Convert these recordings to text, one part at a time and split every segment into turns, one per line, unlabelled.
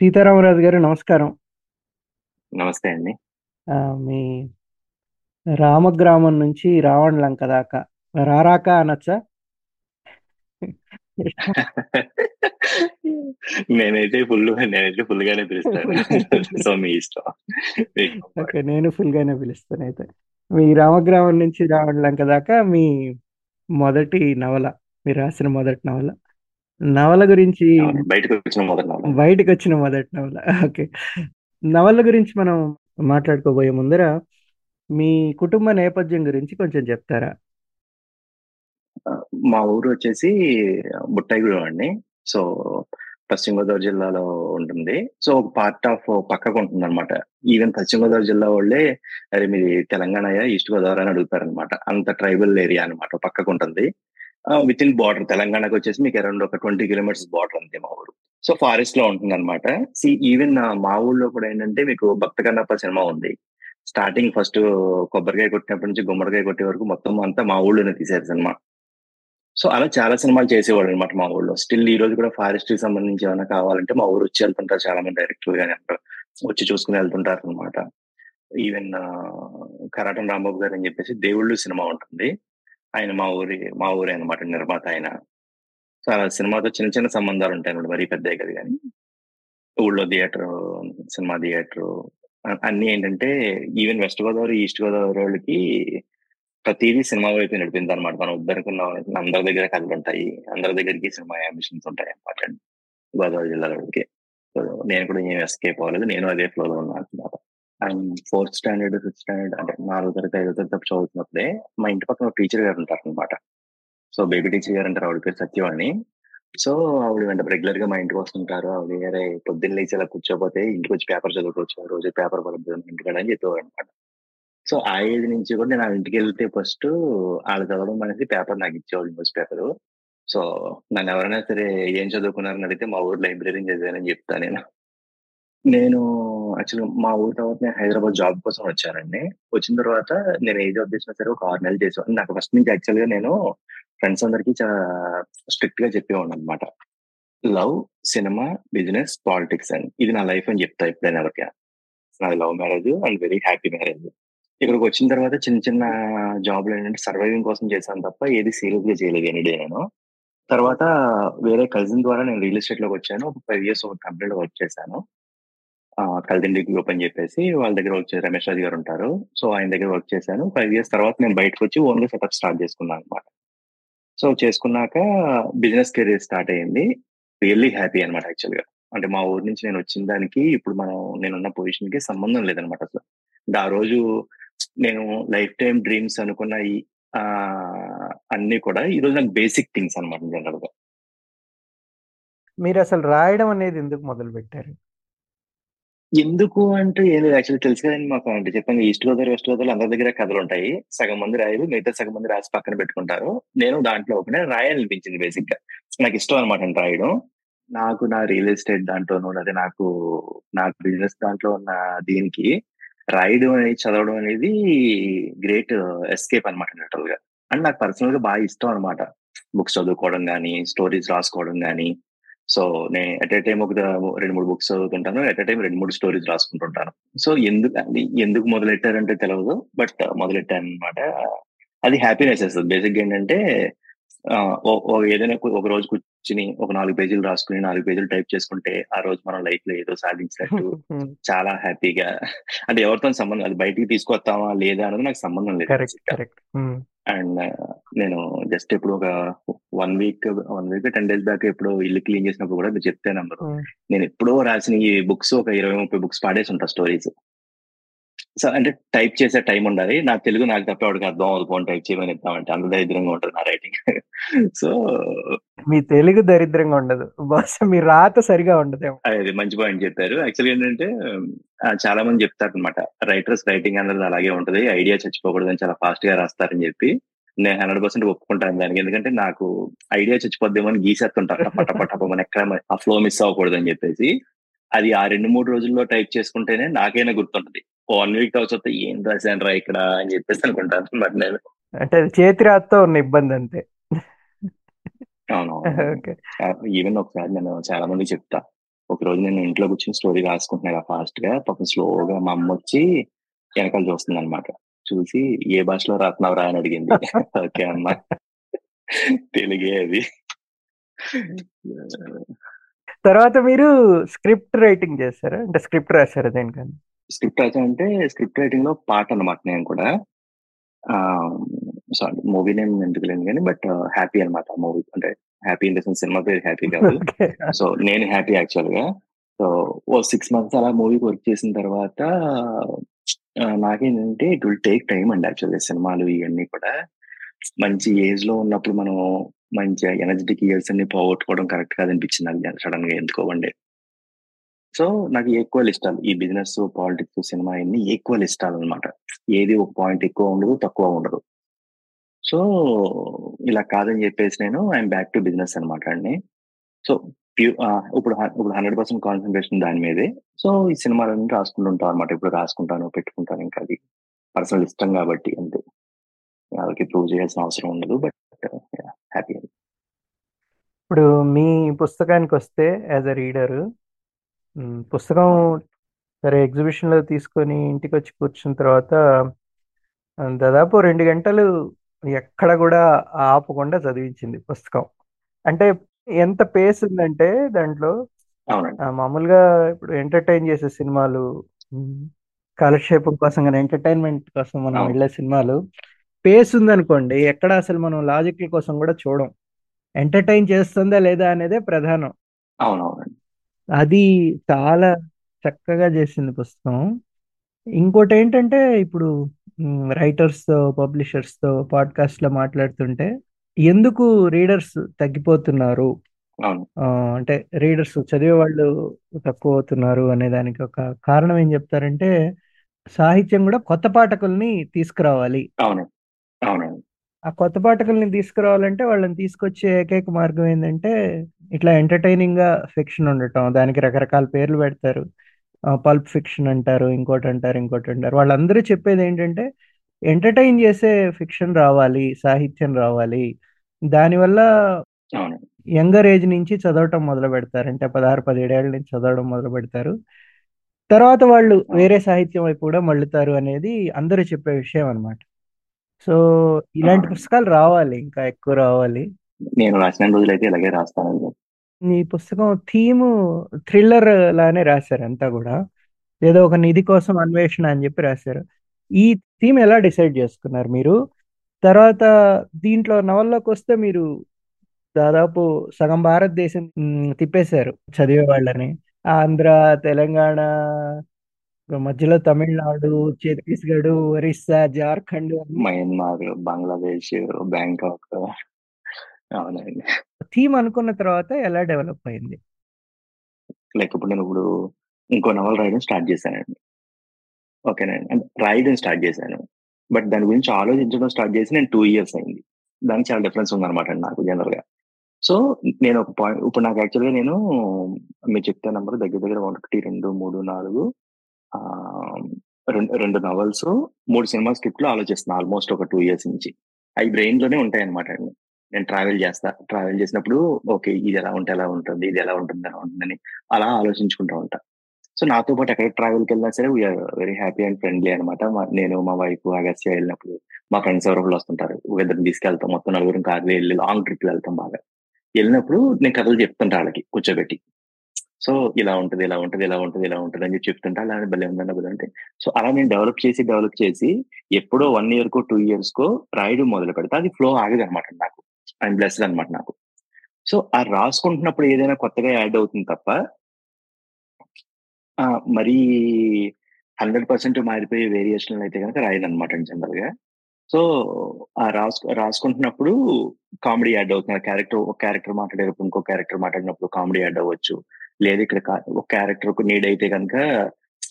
సీతారామరాజు గారు నమస్కారం.
నమస్తే అండి.
మీ రామగ్రామం నుంచి రావణ లంక దాకా. రారాక అనొచ్చా?
నేనైతే ఫుల్ నేనైతే ఫుల్ గానే పిలుస్తాను. సో మీ ఇష్టం.
ఓకే నేను full గానే పిలుస్తాను అయితే. మీ రామగ్రామం నుంచి రావణ లంక దాకా మీ మొదటి నవల మీరు రాసిన మొదటి నవల. నవల గురించి
బయటకు వచ్చిన మొదటి నవల.
బయటకు వచ్చిన మొదటి నవల. ఓకే. నవల గురించి మనం మాట్లాడుకోబోయే ముందర మీ కుటుంబ నేపథ్యం గురించి కొంచెం చెప్తారా?
మా ఊరు వచ్చేసి బుట్టాయిగూడెం అండి. సో పశ్చిమ గోదావరి జిల్లాలో ఉంటుంది. సో ఒక పార్ట్ ఆఫ్ పక్కకు ఉంటుంది అనమాట ఈవెన్ పశ్చిమ గోదావరి జిల్లా వాళ్ళే అరే మీది తెలంగాణ ఈస్ట్ గోదావరి అని అడుగుతారు అనమాట అంత ట్రైబల్ ఏరియా అనమాట పక్కకు ఉంటుంది. విత్ ఇన్ బార్డర్ తెలంగాణకు వచ్చేసి మీకు అరౌండ్ ఒక ట్వంటీ కిలోమీటర్స్ బార్డర్ అంతే మా ఊరు. సో ఫారెస్ట్లో ఉంటుంది అనమాట సి ఈవెన్ మా ఊళ్ళో కూడా ఏంటంటే మీకు భక్త కన్నప్ప సినిమా ఉంది. స్టార్టింగ్ ఫస్ట్ కొబ్బరికాయ కొట్టినప్పటి నుంచి గుమ్మడికాయ కొట్టే వరకు మొత్తం అంతా మా ఊళ్ళోనే తీసారు సినిమా. సో అలా చాలా సినిమాలు చేసేవాళ్ళు అనమాట మా ఊళ్ళో. స్టిల్ ఈ రోజు కూడా ఫారెస్ట్కి సంబంధించి ఏమైనా కావాలంటే మా ఊరు వచ్చి వెళ్తుంటారు చాలా మంది డైరెక్టర్ గానీ అక్కడ వచ్చి చూసుకుని వెళ్తుంటారు అనమాట ఈవెన్ కరాటం రాంబాబు గారు అని చెప్పేసి దేవుళ్ళు సినిమా ఉంటుంది. ఆయన మా ఊరి మా ఊరే అనమాట నిర్మాత ఆయన. సో అలా సినిమాతో చిన్న చిన్న సంబంధాలు ఉంటాయి అనమాట మరీ పెద్దవి కదా కానీ. ఊళ్ళో థియేటర్ సినిమా థియేటర్ అన్ని ఏంటంటే even west Godavari east Godavari వాళ్ళకి ప్రతిదీ సినిమా వైపు నడిపింది అనమాట మనం ఉద్దరుకున్న అందరి దగ్గర కథలు ఉంటాయి అందరి దగ్గరికి సినిమా అంబిషన్స్ ఉంటాయి అనమాట గోదావరి జిల్లాలోకి నేను కూడా ఏం ఎస్కేప్ అవ్వలేదు నేను అదే ఫ్లోలో ఉన్నాను అనమాట and fourth standard fifth standard అంటే నాలుగో తరగతి ఐదో తరగతి చదువుతున్నప్పుడే మా ఇంటి పక్కన టీచర్ గారు ఉంటారు అనమాట సో బేబీ టీచర్ గారు అంటారు ఆవిడ పేరు సత్యవాణి. సో ఆవిడ వెంట రెగ్యులర్గా మా ఇంటికి వస్తుంటారు. ఆవిడ అరే పొద్దున్న లేచి అలా కూర్చోపోతే ఇంటికి వచ్చి పేపర్ చదువుకోవచ్చు రోజు పేపర్ పడద్దు ఇంటికాడ అని చెప్పేవారు అనమాట సో ఆ ఏజ్ నుంచి కూడా నేను ఆ ఇంటికి వెళ్తే ఫస్ట్ వాళ్ళు చదవడం అనేది పేపర్ నాకు ఇచ్చేవాళ్ళు న్యూస్ పేపర్. సో నన్ను ఎవరైనా సరే ఏం చదువుకున్నారని అడిగితే మా ఊరు లైబ్రరీ చదివానని చెప్తాను నేను. నేను యాక్చువల్గా మా ఊరి తర్వాత నేను హైదరాబాద్ జాబ్ కోసం వచ్చానండి. వచ్చిన తర్వాత నేను ఏ జాబ్ చేసినా సరే ఒక ఆరు నెలలు చేసాను నాకు ఫస్ట్ నుంచి యాక్చువల్గా నేను ఫ్రెండ్స్ అందరికి చాలా స్ట్రిక్ట్గా చెప్పేవాడు అనమాట లవ్ సినిమా బిజినెస్ పాలిటిక్స్ అని ఇది నా లైఫ్ అని చెప్తా ఎప్పుడైనా ఎవరికైనా. నాది love marriage and very happy marriage. ఇక్కడికి వచ్చిన తర్వాత చిన్న చిన్న జాబ్లు ఏంటంటే సర్వైవింగ్ కోసం చేశాను తప్ప ఏది సీరియస్గా చేయలేదు ఎనీ డే నేను. తర్వాత వేరే కజిన్ ద్వారా నేను రియల్ ఎస్టేట్లోకి వచ్చాను. ఒక ఫైవ్ ఇయర్స్ ఒక కంపెనీలో వర్క్ చేశాను కల్దిండి గ్రూప్ అని చెప్పేసి వాళ్ళ దగ్గర వర్క్ చేసి రమేష్ రాజు గారు ఉంటారు. సో ఆయన దగ్గర వర్క్ చేశాను. ఫైవ్ ఇయర్స్ తర్వాత నేను బయటకు వచ్చి ఓన్ సెటప్ స్టార్ట్ చేసుకున్నాను అనమాట సో చేసుకున్నాక బిజినెస్ కెరీర్ స్టార్ట్ అయ్యింది రియల్లీ హ్యాపీ అనమాట యాక్చువల్గా అంటే మా ఊరు నుంచి నేను వచ్చిన దానికి ఇప్పుడు మనం నేనున్న పొజిషన్కి సంబంధం లేదనమాట అసలు. అంటే ఆ రోజు నేను లైఫ్ టైం డ్రీమ్స్ అనుకున్న ఈ అన్ని కూడా ఈ రోజు నాకు బేసిక్ థింగ్స్ అనమాట జనరల్గా
మీరు అసలు రాయడం అనేది ఎందుకు మొదలు పెట్టారు
ఎందుకు అంటే ఏం లేదు యాక్చువల్లీ తెలుసు కదండి మాకు అంటే చెప్పాను ఈస్ట్ గోదావరి వెస్ట్ గోదావరి అందరి దగ్గర కథలు ఉంటాయి సగం మంది రాయరు మిగతా సగం మంది రాసి పక్కన పెట్టుకుంటారు. నేను దాంట్లో ఒకటే రాయాలనిపించింది బేసిక్గా. నాకు ఇష్టం అనమాట రాయడం. నాకు నా రియల్ ఎస్టేట్ దాంట్లోనూ అదే నాకు నాకు బిజినెస్ దాంట్లో ఉన్న దీనికి రాయడం అనేది చదవడం అనేది గ్రేట్ ఎస్కేప్ అనమాట లిటరల్గా. అండ్ నాకు పర్సనల్గా బాగా ఇష్టం అనమాట బుక్స్ చదువుకోవడం కానీ స్టోరీస్ రాసుకోవడం కానీ సో నేను ఎట్ ఏ టైం ఒక రెండు మూడు బుక్స్ చదువుతుంటాను. ఎట్ ఏ టైం రెండు మూడు స్టోరీస్ రాసుకుంటుంటాను. సో ఎందుకు అది ఎందుకు మొదలెట్టారంటే తెలియదు బట్ మొదలెట్టాను అనమాట అది హ్యాపీనెస్ ఇస్తుంది బేసిక్ ఏంటంటే ఏదైనా ఒక రోజు కూర్చుని ఒక నాలుగు పేజీలు రాసుకుని నాలుగు పేజీలు టైప్ చేసుకుంటే ఆ రోజు మనం లైఫ్లో ఏదో సాధించినట్టు చాలా హ్యాపీగా అంటే ఎవరితో సంబంధం అది బయటికి తీసుకొస్తామా లేదా అన్నది నాకు సంబంధం లేదు అండ్ నేను జస్ట్ ఇప్పుడు ఒక one week one week ten days back ఎప్పుడు ఇల్లు క్లీన్ చేసినప్పుడు కూడా మీరు చెప్తే నంబరు. నేను ఎప్పుడో రాసిన ఈ బుక్స్ ఒక ఇరవై ముప్పై బుక్స్ పాడేసి ఉంటా స్టోరీస్. సో అంటే టైప్ చేసే టైం ఉండాలి. నాకు తెలుగు నాకు తప్ప వాడికి అర్థం అవుతుంది ఫోన్ టైప్ చేయమని ఇద్దామంటే అంత దరిద్రంగా ఉంటుంది నా రైటింగ్. సో
మీ తెలుగు దరిద్రంగా ఉండదు. బహుశా మీ రాత సరిగా ఉండదేమో.
అది మంచి పాయింట్ చెప్పారు. యాక్చువల్లీ ఏంటంటే చాలా మంది చెప్తారు అనమాట రైటర్స్ రైటింగ్ అనేది అలాగే ఉంటది. ఐడియా చచ్చిపోకూడదని చాలా ఫాస్ట్గా రాస్తారని చెప్పి. నేను హండ్రెడ్ పర్సెంట్ ఒప్పుకుంటాను దానికి. ఎందుకంటే నాకు ఐడియా చచ్చిపోద్దేమో అని గీసేస్తుంటారు. టప టప టప మన ఎక్కడ ఆ ఫ్లో మిస్ అవ్వకూడదు అని చెప్పేసి. అది ఆ రెండు మూడు రోజుల్లో టైప్ చేసుకుంటేనే నాకైనా గుర్తుంటది. వన్ వీక్ తర్వాత ఏం రాశాను రా ఇక్కడ అని చెప్పేసి అనుకుంటాను. బట్ నేను
అంటే చేతి రాతతో ఉన్న ఇబ్బంది అంతే.
అవును ఈవెన్ ఒకసారి నేను చాలా మంది చెప్తా. ఒకరోజు నేను ఇంట్లో కూర్చొని స్టోరీ రాసుకుంటున్నా ఫాస్ట్గా. పాపం స్లోగా మా అమ్మ వచ్చి వెనకాల చూస్తుంది అనమాట చూసి ఏ భాషలో రాస్తున్నావురా అని అడిగింది. ఓకే అమ్మా. తెలుగే అది.
తర్వాత మీరు స్క్రిప్ట్ రైటింగ్ చేస్తారా? అంటే స్క్రిప్ట్ రాశారా దేనికని
స్క్రిప్ట్ రైటింగ్ అంటే స్క్రిప్ట్ రైటింగ్లో పార్ట్ అనమాట నేను కూడా. సారీ మూవీ నేమ్ ఎందుకు లేను కానీ బట్ హ్యాపీ అనమాట మూవీ. అంటే హ్యాపీ ఇన్ ద సినిమా పేరు హ్యాపీ కాదు. సో నేను హ్యాపీ యాక్చువల్గా సో ఓ సిక్స్ మంత్స్ అలా మూవీకి వర్క్ చేసిన తర్వాత నాకేంటంటే ఇట్ విల్ టేక్ టైం అండి యాక్చువల్గా సినిమాలు ఇవన్నీ కూడా. మంచి ఏజ్లో ఉన్నప్పుడు మనం మంచి ఎనర్జెటిక్ ఇయర్స్ అన్ని పోగొట్టుకోవడం కరెక్ట్ కాదనిపించింది నాకు సడన్గా ఎందుకోవండి సో నాకు ఈక్వల్ ఇష్టాలు. ఈ బిజినెస్ పాలిటిక్స్ సినిమా అన్ని ఈక్వల్ ఇష్టాలు అనమాట ఏది ఒక పాయింట్ ఎక్కువ ఉండదు తక్కువ ఉండదు. సో ఇలా కాదని చెప్పేసి నేను ఐఎమ్ బ్యాక్ టు బిజినెస్ అనమాట అండి. సో ప్యూ ఇప్పుడు ఇప్పుడు హండ్రెడ్ పర్సెంట్ కాన్సన్ట్రేషన్ దాని మీదే. సో ఈ సినిమాలన్నీ రాసుకుంటుంటాం అనమాట ఇప్పుడు రాసుకుంటాను పెట్టుకుంటాను ఇంకా అది. పర్సనల్ ఇష్టం కాబట్టి అంతే. వాళ్ళకి ప్రూవ్ చేయాల్సిన అవసరం ఉండదు బట్ హ్యాపీ
ఇప్పుడు మీ పుస్తకానికి వస్తే యాజ్ అ రీడర్ పుస్తకం సరే ఎగ్జిబిషన్లో తీసుకొని ఇంటికి వచ్చి కూర్చున్న తర్వాత దాదాపు రెండు గంటలు ఎక్కడ కూడా ఆపకుండా చదివించింది పుస్తకం. అంటే ఎంత పేస్ ఉందంటే దాంట్లో మామూలుగా ఇప్పుడు ఎంటర్టైన్ చేసే సినిమాలు కాలక్షేపం కోసం కానీ ఎంటర్టైన్మెంట్ కోసం మనం వెళ్ళే సినిమాలు పేస్ ఉందనుకోండి ఎక్కడ అసలు మనం లాజిక్ల కోసం కూడా చూడం. ఎంటర్టైన్ చేస్తుందా లేదా అనేదే ప్రధానం.
అవునవునండి.
అది చాలా చక్కగా చేసింది పుస్తకం. ఇంకోటి ఏంటంటే ఇప్పుడు రైటర్స్తో పబ్లిషర్స్తో పాడ్కాస్ట్లో మాట్లాడుతుంటే ఎందుకు రీడర్స్ తగ్గిపోతున్నారు?
అవును.
అంటే రీడర్స్ చదివే వాళ్ళు తక్కువ అవుతున్నారు అనే దానికి ఒక కారణం ఏం చెప్తారంటే సాహిత్యం కూడా కొత్త పాఠకుల్ని తీసుకురావాలి.
అవును. అవునండి
ఆ కొత్త పాఠకుల్ని తీసుకురావాలంటే వాళ్ళని తీసుకొచ్చే ఏకైక మార్గం ఏంటంటే ఇట్లా ఎంటర్టైనింగ్గా ఫిక్షన్ ఉండటం. దానికి రకరకాల పేర్లు పెడతారు. పల్ప్ ఫిక్షన్ అంటారు ఇంకోటి అంటారు ఇంకోటి అంటారు. వాళ్ళందరూ చెప్పేది ఏంటంటే ఎంటర్టైన్ చేసే ఫిక్షన్ రావాలి సాహిత్యం రావాలి. దానివల్ల యంగర్ ఏజ్ నుంచి చదవటం మొదలు పెడతారు. అంటే పదహారు పదిహేడేళ్ళ నుంచి చదవడం మొదలు పెడతారు. తర్వాత వాళ్ళు వేరే సాహిత్యం వైపు కూడా మళ్ళుతారు అనేది అందరూ చెప్పే విషయం అన్నమాట. సో ఇలాంటి పుస్తకాలు రావాలి ఇంకా ఎక్కువ రావాలి.
నేను రాసిన రోజులైతే ఇలాగే రాస్తానండి
ఈ పుస్తకం థీమ్ థ్రిల్లర్ లానే రాశారు అంతా కూడా. ఏదో ఒక నిధి కోసం అన్వేషణ అని చెప్పి రాశారు. ఈ థీమ్ ఎలా డిసైడ్ చేసుకున్నారు మీరు? తర్వాత దీంట్లో నవల్లోకి వస్తే మీరు దాదాపు సగం భారతదేశం తిప్పేశారు చదివే వాళ్ళని. ఆంధ్ర తెలంగాణ మధ్యలో తమిళనాడు ఛత్తీస్గఢ్ ఒరిస్సా జార్ఖండ్
మయన్మార్ బంగ్లాదేశ్ బ్యాంకాక్. అవునండి.
థీమ్ అనుకున్న తర్వాత ఎలా డెవలప్ అయింది?
లైక్ ఇప్పుడు నేను ఇప్పుడు ఇంకో నవల రాయడం స్టార్ట్ చేశానండి. ఓకేనండి అంటే రాయడం స్టార్ట్ చేశాను. బట్ దాని గురించి ఆలోచించడం స్టార్ట్ చేసి నేను టూ ఇయర్స్ అయింది. దానికి చాలా డిఫరెన్స్ ఉందన్నమాట అండి నాకు జనరల్గా సో నేను ఒక పాయింట్ ఇప్పుడు నాకు యాక్చువల్గా నేను మీరు చెప్తే నంబర్ దగ్గర దగ్గర ఒకటి రెండు మూడు నాలుగు రెండు రెండు నవల్స్ మూడు సినిమా స్క్రిప్ట్లు ఆలోచిస్తున్నా ఆల్మోస్ట్ ఒక టూ ఇయర్స్ నుంచి. అవి బ్రెయిన్లోనే ఉంటాయి అనమాట అండి నేను ట్రావెల్ చేస్తా ట్రావెల్ చేసినప్పుడు ఓకే ఇది ఎలా ఉంటే ఎలా ఉంటుంది ఇది ఎలా ఉంటుంది ఎలా ఉంటుందని అలా ఆలోచించుకుంటూ ఉంటా. సో నాతో పాటు ఎక్కడ ట్రావెల్కి వెళ్ళినా సరే we are very happy and friendly అనమాట నేను మా వైఫ్ అగస్య వెళ్ళినప్పుడు మా ఫ్రెండ్స్ ఎవరు వస్తుంటారు. ఇద్దరు తీసుకెళ్తాం మొత్తం నలుగురు కార్లో వెళ్ళి లాంగ్ ట్రిప్ వెళ్తాం బాగా. వెళ్ళినప్పుడు నేను కథలు చెప్తుంటా వాళ్ళకి కూర్చోబెట్టి. సో ఇలా ఉంటుంది ఇలా ఉంటుంది ఇలా ఉంటుంది ఇలా ఉంటుంది అని చెప్పి చెప్తుంటా భలే ఉందని భలే అంటే. సో అలా నేను డెవలప్ చేసి డెవలప్ చేసి ఎప్పుడో వన్ ఇయర్ కో టూ ఇయర్స్ కో రాయడం మొదలు పెడతా. అది ఫ్లో ఆగదు అనమాట నాకు. అండ్ బ్లెస్డ్ అనమాట నాకు. సో ఆ రాసుకుంటున్నప్పుడు ఏదైనా కొత్తగా యాడ్ అవుతుంది తప్ప ఆ, మరీ హండ్రెడ్ పర్సెంట్ మారిపోయే వేరియేషన్ అయితే కనుక రాయదనమాట జనరల్గా సో ఆ రాసు రాసుకుంటున్నప్పుడు కామెడీ యాడ్ అవుతుంది. క్యారెక్టర్ ఒక క్యారెక్టర్ మాట్లాడేటప్పుడు ఇంకో క్యారెక్టర్ మాట్లాడినప్పుడు కామెడీ యాడ్ అవ్వచ్చు. లేదు ఇక్కడ ఒక క్యారెక్టర్ ఒక నీడ్ అయితే కనుక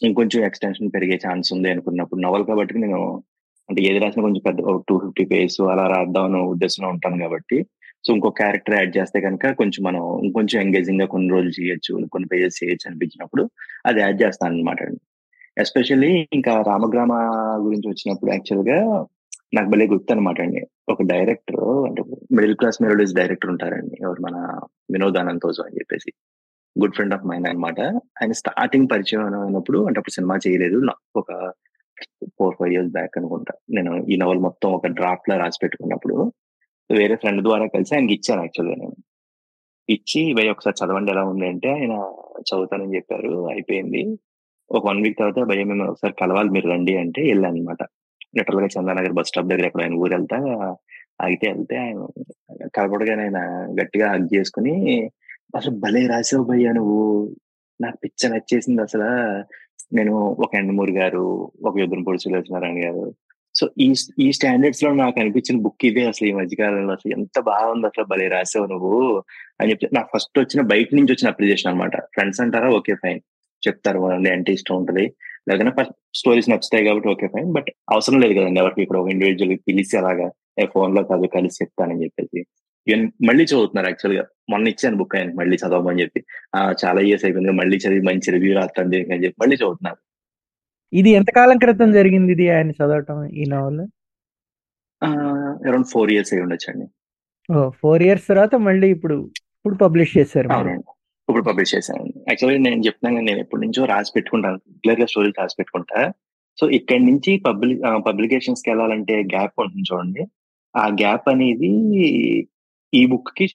ఇంకొంచెం ఎక్స్టెన్షన్ పెరిగే ఛాన్స్ ఉంది అనుకున్నప్పుడు నవల్ కాబట్టి నేను అంటే ఏది రాసినా కొంచెం పెద్ద టూ ఫిఫ్టీ పేజ్ అలా రాద్దాం అనే ఉద్దేశంలో ఉంటాను కాబట్టి. సో ఇంకో క్యారెక్టర్ యాడ్ చేస్తే కనుక కొంచెం మనం ఇంకొంచెం ఎంగేజింగ్గా కొన్ని రోజులు చేయొచ్చు కొన్ని పేజెస్ చేయొచ్చు అనిపించినప్పుడు అది యాడ్ చేస్తాను అనమాట ఎస్పెషల్లీ ఇంకా రామగ్రామ గురించి వచ్చినప్పుడు యాక్చువల్గా నాకు భలే గుర్తు అనమాట అండి. ఒక డైరెక్టర్ అంటే మిడిల్ క్లాస్ మెలోడీస్ డైరెక్టర్ ఉంటారండి. ఎవరు మన వినోద్ అనంతోజు అని చెప్పేసి. గుడ్ ఫ్రెండ్ ఆఫ్ మైన్ అన్నమాట. ఆయన స్టార్టింగ్ పరిచయం అయినప్పుడు అంటే అప్పుడు సినిమా చేయలేదు. ఒక ఫోర్ ఫైవ్ ఇయర్స్ బ్యాక్ అనుకుంటా. నేను ఈ నవల్ మొత్తం ఒక డ్రాఫ్ట్ లా రాసి పెట్టుకున్నప్పుడు వేరే ఫ్రెండ్ ద్వారా కలిసి ఆయనకి ఇచ్చాను యాక్చువల్గా నేను. ఇచ్చి ఇవే ఒకసారి చదవండి ఎలా ఉంది? అంటే ఆయన చదువుతానని చెప్పారు. అయిపోయింది. ఒక వన్ వీక్ తర్వాత భయ మేము ఒకసారి కలవాలి మీరు రండి అంటే వెళ్ళాను అనమాట లిటరల్గా చందానగర్ బస్ స్టాప్ దగ్గర ఎక్కడ ఆయన ఊరు వెళ్తా ఆగితే వెళ్తే ఆయన కలపడగానే ఆయన గట్టిగా హగ్ చేసుకుని అసలు భలే రాసావు భయ్యా నువ్వు. నాకు పిచ్చ నచ్చేసింది అసలు. నేను ఒక ఎండమూరి గారు ఒక యుద్ధంపూడి సులోచనారాయణ గారు. సో ఈ ఈ స్టాండర్డ్స్లో నాకు అనిపించిన బుక్ ఇదే అసలు ఈ మధ్యకాలంలో. అసలు ఎంత బాగుంది అసలు భలే రాసావు నువ్వు అని చెప్తే నాకు ఫస్ట్ వచ్చిన బయట నుంచి వచ్చిన అప్రిజియేషన్ అనమాట ఫ్రెండ్స్ అంటారా? Okay fine. చెప్తారు వాళ్ళని అంటే ఇష్టం ఉంటుంది. లేకపోతే ఫస్ట్ స్టోరీస్ నచ్చుతాయి కాబట్టి ఓకే ఫైన్. బట్ అవసరం లేదు కదండి ఎవరికి ఇక్కడ ఒక ఇండివిజువల్ పిలిచి అలాగా ఫోన్లో కాదు కలిసి చెప్తానని చెప్పేసి. మళ్ళీ చదువుతున్నారు యాక్చువల్గా మొన్న ఇచ్చాను బుక్ ఆయన మళ్ళీ చదవమని చెప్పి. చాలా ఇయర్స్ అయిపోయింది మళ్ళీ చదివి మంచి రివ్యూ రాస్తాను దీనికి అని చెప్పి మళ్ళీ చదువుతున్నారు.
ఇది ఎంతకాలం క్రితం జరిగింది ఇది ఆయన చదవటం ఈ నవల్?
అరౌండ్ ఫోర్ ఇయర్స్ అయి ఉండొచ్చండి
ఓ ఫోర్ ఇయర్స్ తర్వాత మళ్ళీ ఇప్పుడు ఇప్పుడు పబ్లిష్ చేశారు
ఇప్పుడు పబ్లిష్ చేశాను. యాక్చువల్లీ నేను చెప్తున్నాను నేను ఎప్పటి నుంచో రాసి పెట్టుకుంటాను రెగ్యులర్గా స్టోరీస్ రాసి పెట్టుకుంటా. సో ఇక్కడి నుంచి పబ్లిక్ పబ్లికేషన్స్కి వెళ్ళాలంటే గ్యాప్ ఉంటుంది చూడండి. ఆ గ్యాప్ అనేది ఈ బుక్కి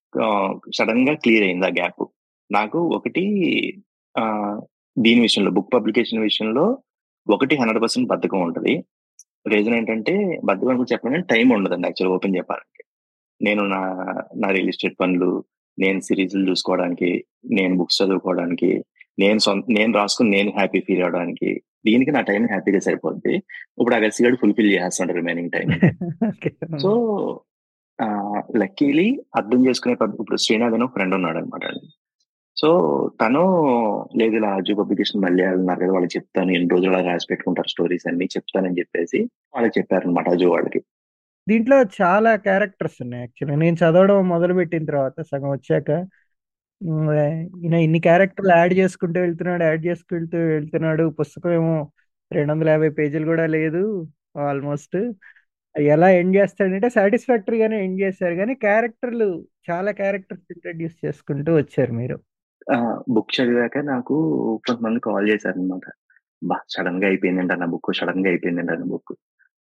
సడన్గా క్లియర్ అయింది ఆ గ్యాప్ నాకు ఒకటి ఆ, దీని విషయంలో బుక్ పబ్లికేషన్ విషయంలో ఒకటి హండ్రెడ్ పర్సెంట్ బద్ధకం ఉంటుంది. రీజన్ ఏంటంటే బద్ధకం గురించి చెప్పాలంటే టైం ఉండదండి యాక్చువల్ ఓపెన్ చెప్పాలంటే. నేను నా నా రియల్ ఎస్టేట్ పనులు నేను సిరీస్లు చూసుకోవడానికి నేను బుక్స్ చదువుకోవడానికి నేను సొంత నేను రాసుకుని నేను హ్యాపీ ఫీల్ అవడానికి దీనికి నా టైం హ్యాపీగా సరిపోద్ది. ఇప్పుడు ఆ గసిగాడు ఫుల్ఫిల్ చేస్తాడు రిమైనింగ్ టైం సో లక్కీలీ అర్థం చేసుకునే ఇప్పుడు శ్రీనాథ్ అని ఒక ఫ్రెండ్ ఉన్నాడు అనమాట సో తను లేదు ఇలా అజు పబ్లికేషన్ మళ్ళీ అన్నారు కదా వాళ్ళకి చెప్తాను ఎన్ని రోజులు అలా రాసి పెట్టుకుంటారు స్టోరీస్ అన్ని చెప్తానని చెప్పేసి వాళ్ళకి చెప్పారనమాట అజు వాళ్ళకి.
దీంట్లో చాలా క్యారెక్టర్స్ ఉన్నాయి యాక్చువల్లీ నేను చదవడం మొదలు పెట్టిన తర్వాత సగం వచ్చాక ఈయన ఇన్ని క్యారెక్టర్లు యాడ్ చేసుకుంటూ వెళ్తున్నాడు యాడ్ చేసుకుంటూ వెళ్తున్నాడు. పుస్తకం ఏమో రెండు వందల యాభై పేజీలు కూడా లేదు ఆల్మోస్ట్ ఎలా ఎండ్ చేస్తాడంటే సాటిస్ఫాక్టరీగానే ఎండ్ చేశారు కానీ క్యారెక్టర్లు చాలా క్యారెక్టర్స్ ఇంట్రడ్యూస్ చేసుకుంటూ వచ్చారు మీరు.
బుక్ చదివాక నాకు కొంతమంది కాల్ చేశారు అనమాట బా సడన్గా అయిపోయిందంట నా బుక్ సడన్గా అయిపోయిందంట నా బుక్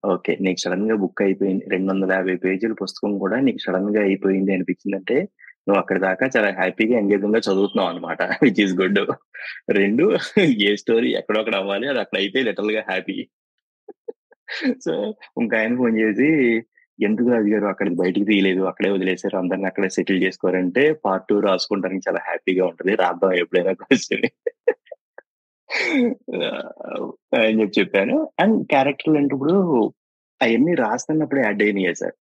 ఓకే నీకు సడన్గా బుక్ అయిపోయింది రెండు వందల యాభై పేజీల పుస్తకం కూడా నీకు సడన్గా అయిపోయింది అనిపించిందంటే నువ్వు అక్కడ దాకా చాలా హ్యాపీగా ఎంగేజింగ్గా చదువుతున్నావు అనమాట విచ్ ఈస్ గుడ్ రెండు ఏ స్టోరీ ఎక్కడొక్కడ అవ్వాలి అది అక్కడ అయితే లిటల్గా హ్యాపీ. సో ఇంకా ఆయన ఫోన్ చేసి ఎందుకు రాజు గారు అక్కడికి బయటికి తీయలేదు. అక్కడే వదిలేశారు. అందరిని అక్కడే సెటిల్ చేసుకోరంటే పార్ట్ టూ రాసుకుంటానికి చాలా హ్యాపీగా ఉంటది. రాద్దాం ఎప్పుడైనా క్వశ్చన్. అని చెప్పి చెప్పాను. అండ్ క్యారెక్టర్లు అంటే ఇప్పుడు అవన్నీ రాస్తున్నప్పుడు యాడ్ అయినాయి సార్.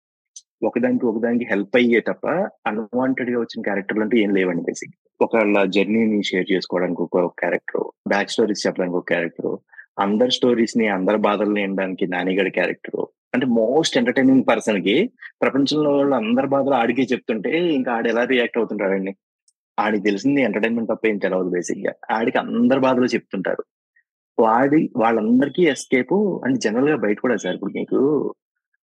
ఒకదానికి ఒకదానికి హెల్ప్ అయ్యే తప్ప అన్వాంటెడ్గా వచ్చిన క్యారెక్టర్లు అంటే ఏం లేవండి బేసిక్. ఒకళ్ళ జర్నీని షేర్ చేసుకోవడానికి ఒక క్యారెక్టర్ బ్యాక్ స్టోరీస్ చెప్పడానికి ఒక క్యారెక్టర్ అందరి స్టోరీస్ని అందరి బాధల్ని వినడానికి నానిగడి క్యారెక్టర్. అంటే మోస్ట్ ఎంటర్టైనింగ్ పర్సన్కి ప్రపంచంలో వాళ్ళు అందరి బాధలు ఆడికే చెప్తుంటే ఇంకా ఆడు ఎలా రియాక్ట్ అవుతుంటాడండి ఆడికి తెలిసింది ఎంటర్టైన్మెంట్ తప్ప ఏం తెలవదు బేసిక్గా ఆడికి అందరి బాధలు చెప్తుంటారు. వాడి వాళ్ళందరికీ ఎస్కేప్ అండ్ జనరల్గా బయట కూడా సార్ ఇప్పుడు మీకు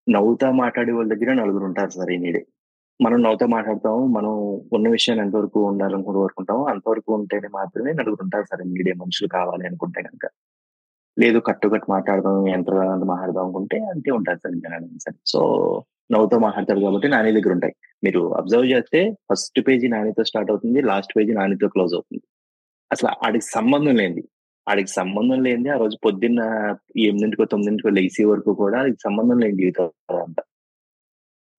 నవ్వుతా మాట్లాడే వాళ్ళ దగ్గర నలుగురు ఉంటారు సార్ ఈ నీడే మనం నవ్వుతా మాట్లాడతాం మనం ఉన్న విషయాన్ని ఎంతవరకు ఉండాలనుకుంటూ కోరుకుంటాం అంతవరకు ఉంటేనే మాత్రమే నలుగురు ఉంటారు సార్ మీడియా మనుషులు కావాలి అనుకుంటే కనుక లేదు కట్టుకట్టు మాట్లాడదాం ఎంత మాట్లాడదాం అనుకుంటే అంతే ఉంటారు సార్ జనాలు సార్. సో నవ్వుతో మాట్లాడతారు కాబట్టి నాని దగ్గర ఉంటాయి. మీరు అబ్జర్వ్ చేస్తే ఫస్ట్ పేజీ నానితో స్టార్ట్ అవుతుంది లాస్ట్ పేజీ నానితో క్లోజ్ అవుతుంది. అసలు ఆడికి సంబంధం లేనిది. ఆడికి సంబంధం లేనిది ఆ రోజు పొద్దున్న ఎనిమిదింటికో తొమ్మిదింటికో లేసే వరకు కూడా ఆడికి సంబంధం లేని జీవితం అంతా.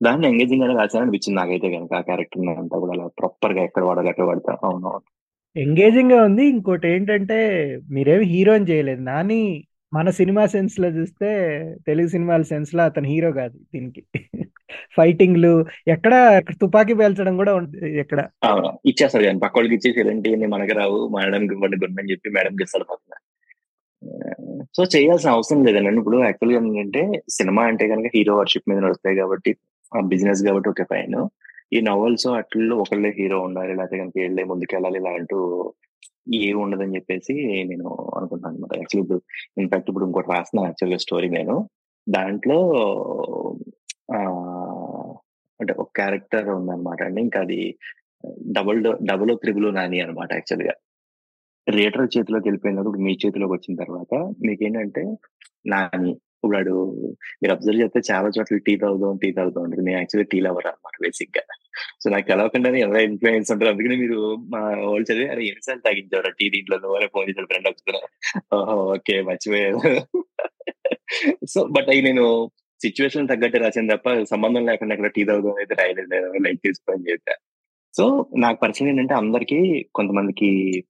దాన్ని ఎంగేజింగ్గా రాశాను అనిపించింది నాకైతే కనుక ఆ క్యారెక్టర్ అంతా కూడా అలా ప్రాపర్గా ఎక్కడ వాడాలి ఎక్కడ వాడతా. అవును.
ఎంగేజింగ్గా ఉంది. ఇంకోటి ఏంటంటే మీరేమి హీరోని చేయలేదు. నాని మన సినిమా సెన్స్లో చూస్తే తెలుగు సినిమాల సెన్స్లో అతను హీరో కాదు దీనికి. ఫైటింగ్లు ఎక్కడ తుపాకీ పేల్చడం కూడా ఉంటుంది ఎక్కడ.
అవును. ఇచ్చేస్తారు కానీ పక్క వాళ్ళకి ఇచ్చేసి ఇలాంటివన్నీ మనకి రావు మేడం ఇవ్వండి గుడ్ చెప్పి మేడంకి ఇస్తాడు పక్కన. సో చేయాల్సిన అవసరం లేదండి. ఇప్పుడు యాక్చువల్గా ఏంటంటే సినిమా అంటే కనుక హీరో వర్షిప్ మీద నడుస్తాయి కాబట్టి బిజినెస్ కాబట్టి ఒక ఫైన్. ఈ నవల్స్ అట్లలో ఒకళ్ళే హీరో ఉండాలి లేకపోతే కనుక వెళ్ళే ముందుకెళ్ళాలి ఇలా అంటూ ఏ ఉండదని చెప్పేసి నేను అనుకుంటున్నాను అనమాట యాక్చువల్లీ ఇప్పుడు ఇన్ఫాక్ట్ ఇప్పుడు ఇంకోటి రాసిన యాక్చువల్గా స్టోరీ నేను. దాంట్లో అంటే ఒక క్యారెక్టర్ ఉందన్నమాట అండి. ఇంకా అది డబుల్ డబుల్ త్రిబుల్ నాని అనమాట యాక్చువల్‌గా. రేటర్ చేతిలోకి వెళ్ళిపోయినప్పుడు మీ చేతిలోకి వచ్చిన తర్వాత మీకేంటంటే నాని వాడు మీరు అబ్జర్వ్ చేస్తే చాలా చోట్ల టీ తాగుదాం, టీ తాగుదాం ఉంటుంది నేను యాక్చువల్లీ టీ లవర్ అనమాట బేసిక్‌గా. సో నాకు కలవకుండానే ఎలా ఇన్ఫ్లుయెన్స్ ఉంటారు అందుకని మీరు మా వాళ్ళు చదివి "అరే! ఎన్నిసార్లు తాగించారు టీ దీంట్లో అని ఫోన్ చేసాడు ఫ్రెండ్ ఒకసారి. ఓహో! ఓకే. మర్చిపోయారు సో బట్ అయి నేను సిచ్యువేషన్ తగ్గట్టు రాసాను తప్ప సంబంధం లేకుండా అక్కడ టీ తాగుదాం అయితే రాయలేదు నేను. లైట్ తీసుకో అని చెప్పా. సో నాకు పరిచయం ఏంటంటే అందరికి కొంతమందికి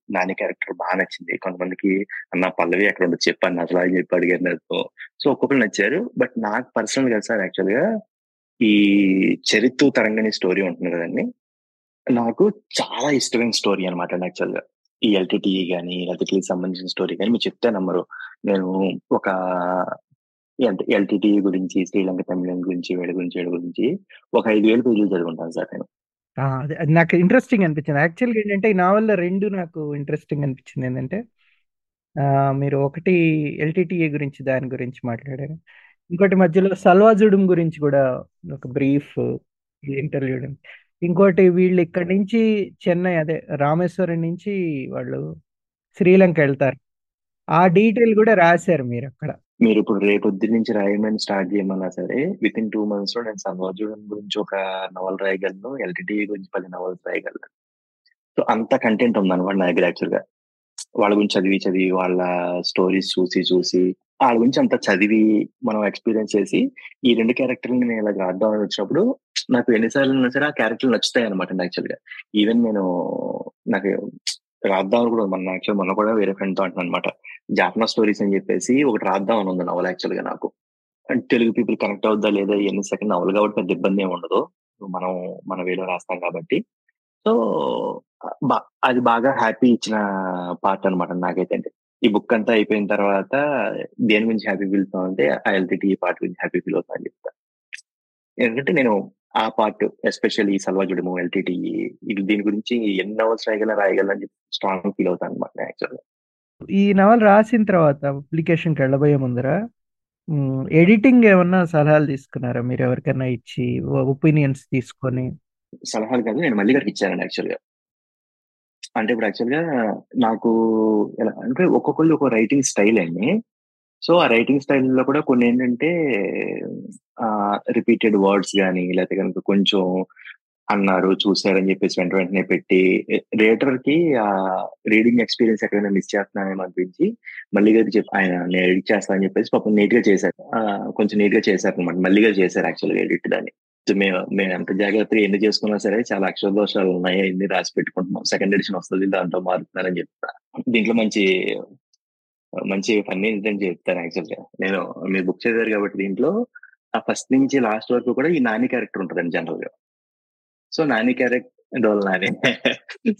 నాని క్యారెక్టర్ బాగా నచ్చింది. కొంతమందికి అన్న పల్లవి ఎక్కడ ఉండదు చెప్పాను అసలు అని చెప్పి అడిగారు నాతో. సో ఒక్కొక్కరు నచ్చారు. బట్ నాకు పర్సనల్గా సార్ యాక్చువల్గా ఈ చరిత్ర తరంగని స్టోరీ ఉంటుంది కదండి నాకు చాలా ఇష్టమైన స్టోరీ అనమాట యాక్చువల్‌గా. ఈ ఎల్టీటీ కానీ ఎల్‌టిటిఈకి సంబంధించిన స్టోరీ గాని మీరు చెప్తే నమ్మరు. నేను ఒక ఎల్టీటీ గురించి, శ్రీలంక తమిళం గురించి, వీడి గురించి, వీడి గురించి ఒక ఐదు వేలు పేజీలు చదువుకుంటాను సార్ నేను.
అదే అది నాకు ఇంట్రెస్టింగ్ అనిపించింది. యాక్చువల్‌గా ఏంటంటే ఈ నావల్‌లో 2 నాకు ఇంట్రెస్టింగ్ అనిపించింది ఏంటంటే ఆహ్, మీరు ఒకటి ఎల్‌టిటిఈ గురించి దాని గురించి మాట్లాడారు. ఇంకోటి మధ్యలో సల్వాజుడుం గురించి కూడా ఒక బ్రీఫ్ ఇంటర్‌ల్యూడ్. ఇంకోటి వీళ్ళు ఇక్కడి నుంచి చెన్నై అదే రామేశ్వరం నుంచి వాళ్ళు శ్రీలంక ఎళ్తారు. ఆ డీటెయిల్ కూడా రాసారు మీరక్కడ.
మీరు ఇప్పుడు రేపొద్దు నుంచి రాయమని స్టార్ట్ చేయమన్నా సరే వితిన్ 2 మంత్స్‌లో నేను సల్వాజుడం గురించి ఒక నవల్ రాయగలను. ఎల్‌టిటిఈ గురించి పది నవల్స్ రాయగలను. సో అంత కంటెంట్ ఉందన్నమాట నా దగ్గర యాక్చువల్‌గా. వాళ్ళ గురించి చదివి, చదివి వాళ్ళ స్టోరీస్ చూసి, చూసి వాళ్ళ గురించి అంత చదివి మనం ఎక్స్‌పీరియన్స్ చేసి ఈ రెండు క్యారెక్టర్లు నేను ఇలా రాద్దాం అని వచ్చినప్పుడు నాకు ఎన్నిసార్లు అయినా సరే ఆ క్యారెక్టర్‌లు నచ్చుతాయి అనమాట యాక్చువల్‌గా. ఈవెన్ నేను నాకు రాద్దాం అని కూడా మన యాక్చువల్ మొన్న కూడా వేరే ఫ్రెండ్‌తో అంటున్నాను అనమాట. జాఫ్నా స్టోరీస్ అని చెప్పేసి ఒకటి రాద్దాం అని ఉంది నవల యాక్చువల్‌గా నాకు. అండ్ తెలుగు పీపుల్ కనెక్ట్ అవుద్దా లేదా ఎన్ని సెకండ్ నవల కాబట్టి పెద్ద ఇబ్బంది ఏమి ఉండదు. మనం మన వేలో రాస్తాం కాబట్టి. సో అది బాగా హ్యాపీ ఇచ్చిన పార్ట్ అనమాట నాకైతే అంటే. ఈ బుక్ అంతా అయిపోయిన తర్వాత దేని గురించి హ్యాపీ ఫీల్ అవుతాం అంటే ఆ ఈ పార్ట్ గురించి హ్యాపీ ఫీల్ అవుతా అని చెప్తా. ఎందుకంటే నేను ఆ పార్ట్ ఎస్పెషల్లీ సల్వాజుడము, ఎల్‌టిటిఈ ఇది దీని గురించి ఎన్ని నవల్స్ రాయగల రాయగల స్ట్రాంగ్ చెప్పి ఫీల్ అవుతాను అనమాట యాక్చువల్‌గా.
ఈ నవల రాసిన తర్వాత పబ్లికేషన్‌కి వెళ్ళబోయే ముందర ఎడిటింగ్ ఏమన్నా సలహాలు తీసుకున్నారా? మీరు ఎవరికైనా ఇచ్చి ఒపీనియన్స్ తీసుకొని?
సలహాలు కాదు. నేను మళ్ళీ గారికి ఇచ్చానండి యాక్చువల్‌గా. అంటే ఇప్పుడు యాక్చువల్‌గా నాకు ఎలా అంటే ఒక్కొక్కళ్ళు ఒక రైటింగ్ స్టైల్ అండి. సో ఆ రైటింగ్ స్టైల్‌లో కూడా కొన్ని ఏంటంటే రిపీటెడ్ వర్డ్స్ కానీ లేకపోతే గనుక కొంచెం అన్నారు, చూశారని చెప్పేసి వెంట వెంటనే పెట్టి రేటర్కి ఆ రీడింగ్ ఎక్స్‌పీరియన్స్ ఎక్కడైనా మిస్ చేస్తున్నానేమో అనిపించి మళ్ళీ గారికి చెప్పి ఆయన నేను ఎడిట్ చేస్తానని చెప్పేసి పాపం నీట్‌గా చేశారు. ఆహ్, కొంచెం చేశారు అనమాట మళ్ళీ గారు చేశారు యాక్చువల్‌గా ఎడిట్ దాన్ని. మేము మేము ఎంత జాగ్రత్తగా ఎన్ని చేసుకున్నా సరే చాలా అక్షర దోషాలు ఉన్నాయి. ఎన్ని రాసి పెట్టుకుంటున్నాం. సెకండ్ ఎడిషన్ వస్తుంది దాంట్లో మారుతున్నారని చెప్తా. దీంట్లో మంచి మంచి ఫన్నీ ఇన్సిడెంట్ చెప్తాను యాక్చువల్‌గా. నేను మీరు బుక్ చేశారు కాబట్టి దీంట్లో ఆ ఫస్ట్ నుంచి లాస్ట్ వరకు కూడా ఈ నాని క్యారెక్టర్ ఉంటదండి జనరల్‌గా. సో నాని క్యారెక్టర్ డోల్ నాని.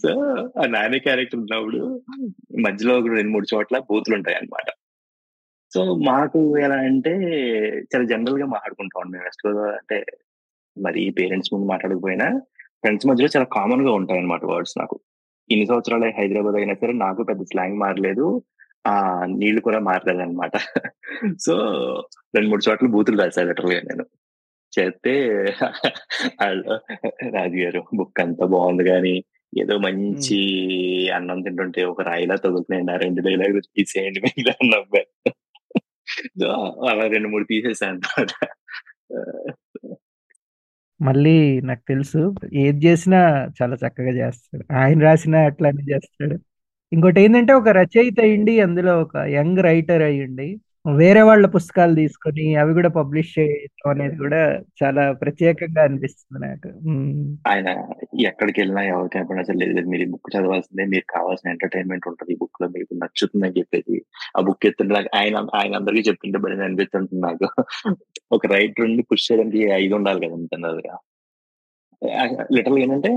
సో ఆ నాని క్యారెక్టర్ ఉన్నప్పుడు మధ్యలో ఒక 2, 3 చోట్ల బూతులుంటాయన్నమాట. సో మాకు ఎలా అంటే చాలా జనరల్గా మాట్లాడుకుంటాం మేము వెస్ట్ గోదావరి అంటే మరి పేరెంట్స్ ముందు మాట్లాడకపోయినా ఫ్రెండ్స్ మధ్యలో చాలా కామన్గా ఉంటాయి అనమాట వర్డ్స్ నాకు. ఇన్ని సంవత్సరాలు హైదరాబాద్ అయినా సరే నాకు పెద్ద స్లాంగ్ మారలేదు. ఆ నీళ్ళు కూడా మారలేదన్నమాట. సో 2, 3 చోట్ల బూతులు రాసా లిటరల్‌గా నేను. చేస్తే ఆళ్ళు రాజు గారు బుక్ అంతా బాగుంది గానీ ఏదో మంచి అన్నం తింటుంటే ఒక రాయిలా తగులుతున్నాయండి. ఆ 2 డైలాగులు తీసేయండి. సో అలా 2, 3 తీసేసా అన్నమాట.
మళ్ళీ నాకు తెలుసు. ఏది చేసినా చాలా చక్కగా చేస్తాడు. ఆయన రాసినా అట్లానే చేస్తాడు. ఇంకోటేందంటే ఒక రచయిత అయ్యుండి అందులో ఒక యంగ్ రైటర్ అయ్యుండి వేరే వాళ్ళ పుస్తకాలు తీసుకొని అవి కూడా పబ్లిష్ చేయడం అనేది కూడా చాలా ప్రత్యేకంగా అనిపిస్తుంది నాకు.
ఆయన ఎక్కడికెళ్ళినా ఎవరికి కనపడినా సరే లేదు లేదు మీరు ఈ బుక్ చదవాల్సిందే. మీకు కావాల్సిన ఎంటర్‌టైన్‌మెంట్ ఉంటది ఈ బుక్‌లో మీకు నచ్చుతుందని చెప్పేసి ఆ బుక్ ఎత్తుంటే నాకు ఆయన ఆయన అందరికీ చెప్తుంటే భలే అనిపిస్తుంటుంది నాకు. ఒక రైటర్‌ని పుష్ చేయడానికి ఇది ఉండాలి జనరల్‌గా. ఆహ్, లిటరల్‌గా ఏంటంటే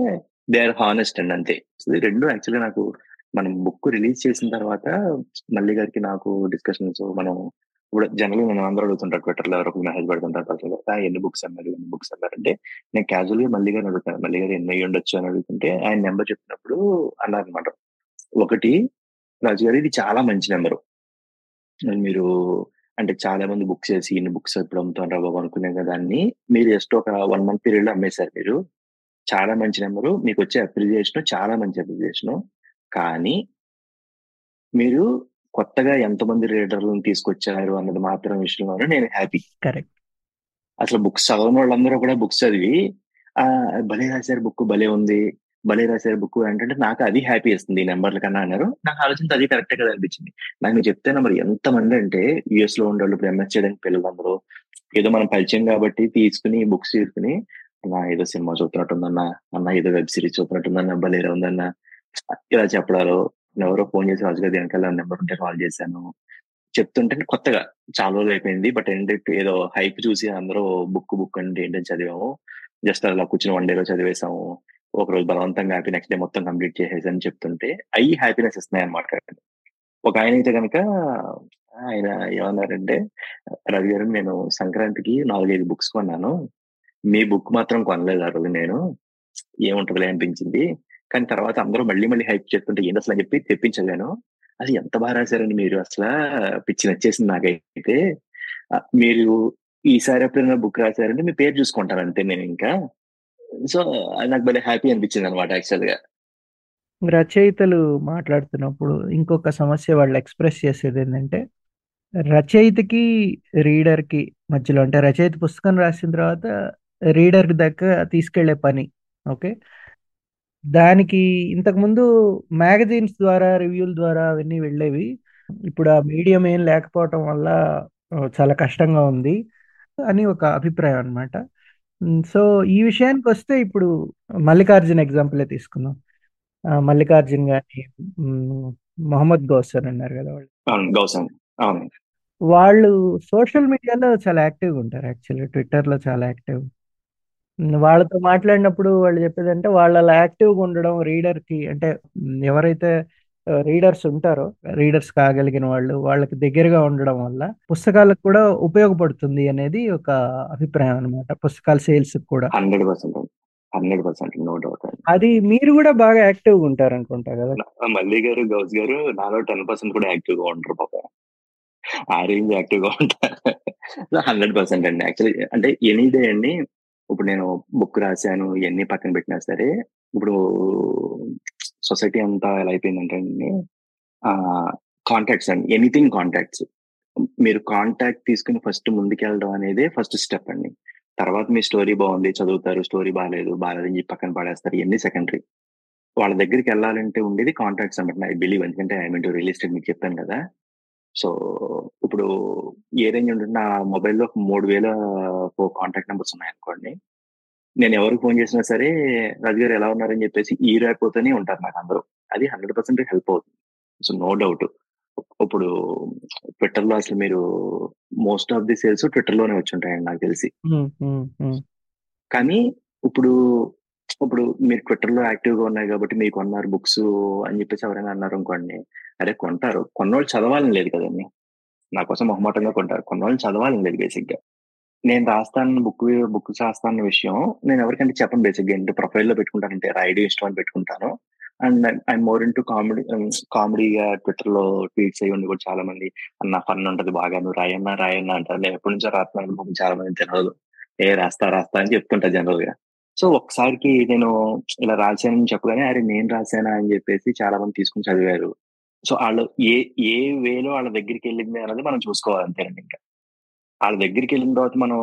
దే ఆర్ హానెస్ట్ అండి అంతే. 2 యాక్చువల్‌గా నాకు మనం బుక్ రిలీజ్ చేసిన తర్వాత మల్లి గారికి నాకు డిస్కషన్స్ మనం ఇప్పుడు జనరల్‌గా నేను అందరూ అడుగుతుంటారు ట్విట్టర్‌లో ఎవరో ఒకరు మెసేజ్ పెడుతుంటారు పర్సనల్ "ఆ! ఎన్ని బుక్స్ అమ్మారు? ఎన్ని బుక్స్ అమ్మారు?" అంటే నేను క్యాజువల్‌గా మల్లి గారిని అడుగుతాను. మల్లి గారు ఎన్ని ఉండొచ్చు అని అడుగుతుంటే ఆయన నెంబర్ చెప్పినప్పుడు అన్నారన్నమాట. ఒకటి రాజు గారు ఇది చాలా మంచి నెంబరు మీరు అంటే చాలా మంది బుక్స్ చేసి ఇన్ని బుక్స్ ఎప్పుడు అమ్ముతానురా బాబు అనుకునే దాన్ని మీరు జస్ట్ ఒక వన్ మంత్ పీరియడ్‌లో అమ్మేశారు మీరు. చాలా మంచి నెంబరు. వచ్చే అప్రిసియేషన్ చాలా మంచి అప్రిసియేషన్ కానీ మీరు కొత్తగా ఎంతమంది రీడర్‌లని తీసుకొచ్చారు అన్నది మాత్రం విషయంలోనే నేను హ్యాపీ.
కరెక్ట్.
అసలు బుక్స్ చదవనోళ్ళందరూ కూడా బుక్స్ చదివి భలే రాసారు బుక్ భలే ఉంది. భలే రాసారు బుక్ అంటుంటే నాకు అది హ్యాపీ ఇస్తుంది ఈ నంబర్‌ల కన్నా అన్నారు. నాకు ఆలోచించి అది కరెక్టే కదా అనిపించింది. నాకు మీరు చెప్తేనే మరి ఎంతమంది అంటే యూఎస్‌లో ఉండేవాళ్ళు ఇప్పుడు ఎంఎస్ చేయడానికి పిల్లలందరూ ఏదో మనం పరిచయం కాబట్టి తీసుకొని బుక్స్ తీసుకొని అన్నా ఏదో సినిమా చూస్తున్నట్టుందన్నా, అన్న ఏదో వెబ్ సిరీస్ చూస్తున్నట్టుందన్నా, భలేగా ఉందన్నా ఇలా చెప్పడాలు. ఎవరో ఫోన్ చేసి రాజు గారి వెనకాల నెంబర్ ఉంటే కాల్ చేశాను. చెప్తుంటే కొత్తగా చాలా రోజులు అయిపోయింది. బట్ ఏంటంటే ఏదో హైప్ చూసి అందరూ బుక్ బుక్ అంటే ఏంటని చదివాము. జస్ట్ అలా కూర్చుని వన్ డేలో చదివేసాము. ఒకరోజు బలవంతంగా హ్యాపీ నెక్స్ట్ డే మొత్తం కంప్లీట్ చేసేసాను చెప్తుంటే అవి హ్యాపీనెస్ ఇస్తున్నాయి ఇస్తున్నాయన్నమాట. ఒక ఆయన అయితే కనుక ఆయన ఏమన్నారంటే, "రవి గారు నేను సంక్రాంతికి 4, 5 బుక్స్ కొన్నాను. మీ బుక్ మాత్రం కొనలేదు ఆ రోజు నేను. ఏముంటుందిలే అనిపించింది. కానీ తర్వాత అందరూ మళ్ళీ మళ్ళీ హైప్ చేస్తుంటే ఏంటసలు అని చెప్పి తెప్పించలేను అది ఎంత బాగా రాసారండి మీరు అసలు పిచ్చి నచ్చేసింది నాకైతే. మీరు ఈసారి ఎప్పుడైనా బుక్ రాసారంటే మీ పేరు చూసుకుంటాను అంతే నేను ఇంకా సో, అది నాకు భలే హ్యాపీ అనిపించింది అనమాట యాక్చువల్‌గా.
రచయితలు మాట్లాడుతున్నప్పుడు ఇంకొక సమస్య వాళ్ళు ఎక్స్‌ప్రెస్ చేసేది ఏంటంటే రచయితకి, రీడర్‌కి మధ్యలో అంటే రచయిత పుస్తకం రాసిన తర్వాత రీడర్ దాకా తీసుకెళ్ళే పని. ఓకే. దానికి ఇంతకుముందు మ్యాగజైన్స్ ద్వారా, రివ్యూల ద్వారా అవన్నీ వెళ్ళేవి. ఇప్పుడు ఆ మీడియం ఏం లేకపోవటం వల్ల ఆహ్, చాలా కష్టంగా ఉంది అని ఒక అభిప్రాయం అన్నమాట. హ్మ్. సో, ఈ విషయానికొస్తే ఇప్పుడు మల్లికార్జున్ ఎగ్జాంపులే తీసుకుందాం. ఆహ్, మల్లికార్జున్ గాని, హ్మ్, మొహమ్మద్ గౌసర్ ఉన్నారు కదా! వాళ్ళు.
అవును. గౌసన్. అవును.
వాళ్ళు సోషల్ మీడియాలో చాలా యాక్టివ్‌గా ఉంటారు యాక్చువల్‌గా. ట్విట్టర్‌లో చాలా యాక్టివ్. వాళ్ళతో మాట్లాడినప్పుడు వాళ్ళు చెప్పేదంటే వాళ్ళు అలా యాక్టివ్‌గా ఉండడం రీడర్‌కి అంటే హ్మ్, ఎవరైతే రీడర్స్ ఉంటారో, రీడర్స్ కాగలిగిన వాళ్ళు, వాళ్ళకి దగ్గరగా ఉండడం వల్ల పుస్తకాలకు కూడా ఉపయోగపడుతుంది అనేది ఒక అభిప్రాయం అన్నమాట. పుస్తకాల సేల్స్‌కి కూడా.
100% 100% నో డౌట్ అండి.
అది మీరు కూడా బాగా యాక్టివ్‌గా ఉంటారనుకుంటా కదా!
న మల్లి గారు, గౌస్ గారు నాలో 10% కూడా యాక్టివ్‌గా ఉండరు పాపం. ఆ రేంజ్ యాక్టివ్‌గా ఉంటా. 100% అండి. యాక్చువల్లీ అంటే ఎనీ డే అండి ఇప్పుడు నేను బుక్ రాసాను ఇవన్నీ పక్కన పెట్టినా సరే, ఇప్పుడు సొసైటీ అంతా ఎలా అయిపోయిందంటే అండి కాంటాక్ట్స్ అండి. Anything contacts. మీరు కాంటాక్ట్ తీసుకుని ఫస్ట్ ముందుకెళ్ళడం అనేదే ఫస్ట్ స్టెప్ అండి. తర్వాత మీ స్టోరీ బాగుంది చదువుతారు. స్టోరీ బాగాలేదు బాలేదని చెప్పి పక్కన పడేస్తారు. ఇవన్నీ సెకండరీ. వాళ్ళ దగ్గరికి వెళ్ళాలంటే ఉండేది కాంటాక్ట్స్ అనమాట ఐ బిలీవ్ ఎందుకంటే I mean into real estate మీకు చెప్పాను కదా! సో, ఇప్పుడు ఏ రేంజ్ ఉంటుంది నా మొబైల్‌లో 3000 ఫో కాంటాక్ట్ నంబర్స్ ఉన్నాయనుకోండి. నేను ఎవరికి ఫోన్ చేసినా సరే, "రాజు గారు ఎలా ఉన్నారని" చెప్పేసి ఈరు అయిపోతూనే ఉంటారు నాకందరూ. అది 100% హెల్ప్ అవుతుంది. So, no doubt. ఇప్పుడు ట్విట్టర్‌లో అసలు మీరు మోస్ట్ ఆఫ్ ది సేల్స్ ట్విట్టర్‌లోనే వచ్చుంటాయండి నాకు తెలిసి. కానీ ఇప్పుడు, ఇప్పుడు మీరు ట్విట్టర్లో యాక్టివ్గా ఉన్నాయి కాబట్టి మీరు కొన్నారు బుక్స్ అని చెప్పేసి ఎవరైనా అన్నారు అనుకోండి అరే కొంటారు. కొన్నోళ్ళు చదవాలని లేదు కదండి నా కోసం మొహమాటంగా కొంటారు. కొన్నోళ్ళు చదవాలని లేదు బేసిక్గా నేను రాస్తాను బుక్ బుక్ రాస్తాను విషయం నేను ఎవరికంటే చెప్పను బేసిక్‌గా. ఏంటి ప్రొఫైల్‌లో పెట్టుకుంటానంటే రైడ్ ఇష్టం అని పెట్టుకుంటాను. And I more into comedy కామెడీగా ట్విట్టర్లో ట్వీట్స్ అయ్యి ఉండి కూడా చాలా మంది "అన్న ఫన్ ఉంటది బాగా నువ్వు రాయన్నా రాయన్నా" అంటారు. నేను ఎప్పటి నుంచో రాస్తున్నాను చాలా మంది జనరల్ "ఏ రాస్తా రాస్తా" అని చెప్తుంటా జనరల్‌గా. సో, ఒకసారికి నేను ఇలా రాశానని చెప్పగానే అరే నేను రాశానా అని చెప్పేసి చాలా మంది తీసుకొని చదివారు. సో, వాళ్ళు ఏ ఏ వేలో వాళ్ళ దగ్గరికి వెళ్ళింది అన్నది మనం చూసుకోవాలి అంతేనండి ఇంకా. వాళ్ళ దగ్గరికి వెళ్ళిన తర్వాత మనం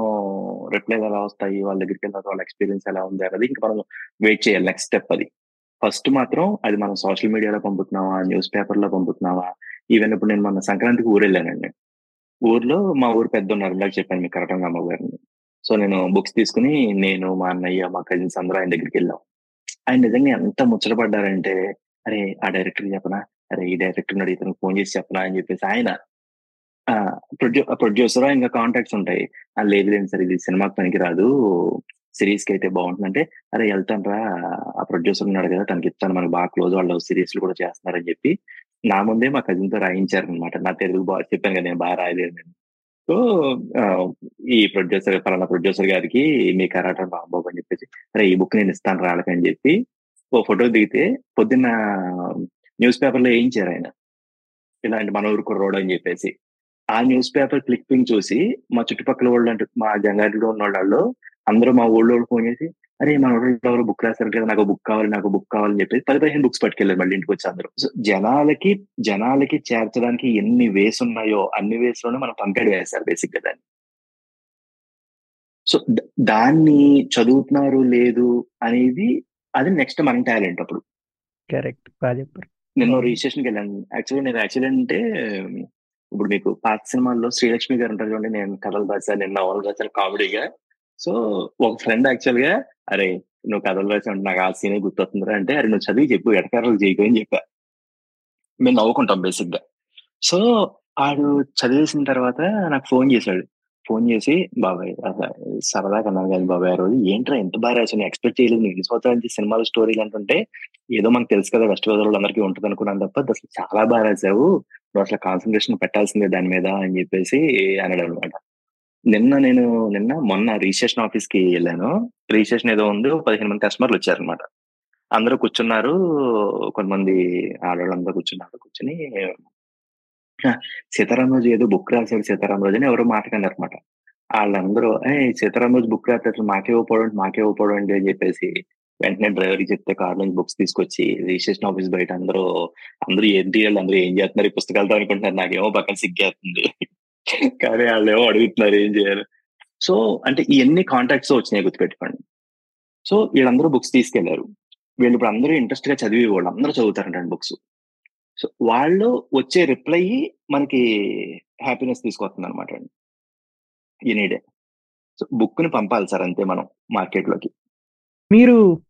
రిప్లైలు ఎలా వస్తాయి? వాళ్ళ దగ్గరికి వెళ్ళిన తర్వాత వాళ్ళ ఎక్స్‌పీరియన్స్ ఎలా ఉంది? అన్నది ఇంకా మనం వెయిట్ చేయాలి. నెక్స్ట్ స్టెప్ అది. ఫస్ట్ మాత్రం అది మనం సోషల్ మీడియాలో పంపుతున్నావా న్యూస్ పేపర్‌లో పంపుతున్నావా ఈవెన్ ఇప్పుడు నేను మన సంక్రాంతికి ఊరు వెళ్ళానండి ఊర్లో మా ఊరు పెద్దున్నారు. ఇందాక చెప్పాను మీకు కరటంగమ్మ అమ్మగారిని సో, నేను బుక్స్ తీసుకొని నేను, మా అన్నయ్య, మా కజిన్స్ అందరూ ఆయన దగ్గరికి వెళ్ళాం ఆయన నిజంగా ఎంత ముచ్చట పడ్డారంటే, "అరే! ఆ డైరెక్టర్ చెప్పనా? అరే! ఈ డైరెక్టర్ అడిగితే ఫోన్ చేసి చెప్పనా?" అని చెప్పేసి ఆయన ఆ! ప్రొడ్యూ ప్రొడ్యూసర్ ఇంకా కాంటాక్ట్స్ ఉంటాయి. "ఆ! లేదు లేండి సరే ఇది సినిమాకి పనికిరాదు. అయితే బాగుంటుందంటే "అరే! ఎళ్తానురా ఆ ప్రొడ్యూసర్ ఉన్నాడు కదా! తనకిచ్చాను మనకు బాగా క్లోజ్ వాళ్ళు సిరీస్లు కూడా చేస్తున్నారని" చెప్పి నా ముందే మా కజిన్‌తో రాయించారనమాట. నా తెలుగు బాగా చెప్పాను కదా! నేను బాగా రాయలేను సో, ఈ ప్రొడ్యూసర్ ఫలానా ప్రొడ్యూసర్ గారికి మీ కరాటం రాంబాబు అని చెప్పేసి, అరే ఈ బుక్ నేను ఇస్తానురా అని చెప్పి ఓ ఫోటో దిగితే పొద్దున్న న్యూస్ పేపర్‌లో ఆయన ఇలాంటి మన ఊరు కుర్రోడు అని చెప్పేసి. ఆ న్యూస్ పేపర్ క్లిప్పింగ్ చూసి మా చుట్టుపక్కల వాళ్ళు మా జంగారెడ్డిలో వాళ్ళు అందరూ మా ఊళ్ళో ఫోన్ చేసి అరే మన ఊళ్ళో ఎవరో బుక్ రాశారు కదా నాకు బుక్ కావాలి నాకు బుక్ కావాలని చెప్పేసి పది పదిహేను బుక్స్ పట్టుకెళ్ళారు మళ్ళీ ఇంటికి వచ్చి అందరూ. సో జనాలకి జనాలకి చేర్చడానికి ఎన్ని వేస్ ఉన్నాయో అన్ని వేస్లోనే మనం పంపాడు వేశారు బేసిక్గా దాన్ని సో దాన్ని చదువుతున్నారు లేదు అనేది అది నెక్స్ట్ మన టాలెంట్ అప్పుడు.
కరెక్ట్ బాగా చెప్పారు.
నిన్న
అవును.
రిజిస్ట్రేషన్కి వెళ్ళాను. యాక్చువల్లీ నేను యాక్చువల్లీ అంటే ఇప్పుడు మీకు పాత సినిమాల్లో శ్రీలక్ష్మి గారు ఉంటారు చూడండి నేను కథలు రాశాను నేను నవలు రాశాను కామెడీగా. సో ఒక ఫ్రెండ్ యాక్చువల్గా అరే నువ్వు కథలు రాసావు నాకు ఆ సీనే గుర్తొస్తుందిరా అంటే అరే నువ్వు చదివి చెప్పు ఎడకారాలు చేయకు అని చెప్పా. మేము నవ్వుకుంటాం బేసిక్గా సో ఆడు చదివేసిన తర్వాత నాకు ఫోన్ చేశాడు. ఫోన్ చేసి బాబాయ్ అసలు సరదాగా అన్నాను కానీ బాబాయ్ ఆ రోజు ఏంట్రా ఎంత బాగా రాశాను ఎక్స్పెక్ట్ చేయలేదు నేను ఎన్ని సంవత్సరాల నుంచి సినిమాల స్టోరీలు అంటుంటే ఏదో మనకు తెలుసు కదా వెస్ట్ గోదావరి అందరికీ ఉంటుంది అనుకున్నాను తప్ప అసలు చాలా బాగా రాశావు నువ్వు అసలు కాన్సన్ట్రేషన్ పెట్టాల్సిందే దాని మీద అని చెప్పేసి అన్నాడు అనమాట నిన్న నేను నిన్న మొన్న రిజిస్ట్రేషన్ ఆఫీస్కి వెళ్ళాను. రిజిస్ట్రేషన్ ఏదో ఉంది పదిహేను మంది కస్టమర్లు వచ్చారనమాట అందరూ కూర్చున్నారు కొంతమంది ఆడవాళ్ళందరూ కూర్చున్నారు కూర్చుని "హ, సీతారాం రోజు ఏదో బుక్ రాశాడు సీతారాం రోజు అని ఎవరో మాట్లాడారు అనమాట వాళ్ళందరూ ఏ సీతారాం రోజు బుక్ రాస్తే అసలు మాకే ఇవ్వకపోవడం మాకే ఇవ్వకపోవడం అని చెప్పేసి వెంటనే డ్రైవర్కి చెప్తే కార్ నుంచి బుక్స్ తీసుకొచ్చి రిజిస్ట్రేషన్ ఆఫీస్ బయట అందరూ అందరూ ఏంటి వాళ్ళు అందరూ ఏం చేస్తున్నారు ఈ పుస్తకాలతో అనుకుంటున్నారు నాకేమో పక్కన సిగ్గేస్తుంది. కానీ వాళ్ళు ఏమో అడుగుతున్నారు ఏం చేయాలి సో అంటే ఇవన్నీ కాంటాక్ట్స్ వచ్చినాయి గుర్తుపెట్టుకోండి. సో వీళ్ళందరూ బుక్స్ తీసుకెళ్ళారు. వీళ్ళు ఇప్పుడు అందరూ ఇంట్రెస్ట్గా చదివి వాళ్ళు అందరూ చదువుతారంట బుక్స్ సో వాళ్ళు వచ్చే రిప్లై మనకి హ్యాపీనెస్ తీసుకొస్తుంది అనమాట అండి ఎనీడే సో బుక్ని పంపాలి సార్ అంతే మనం మార్కెట్లోకి.
మీరు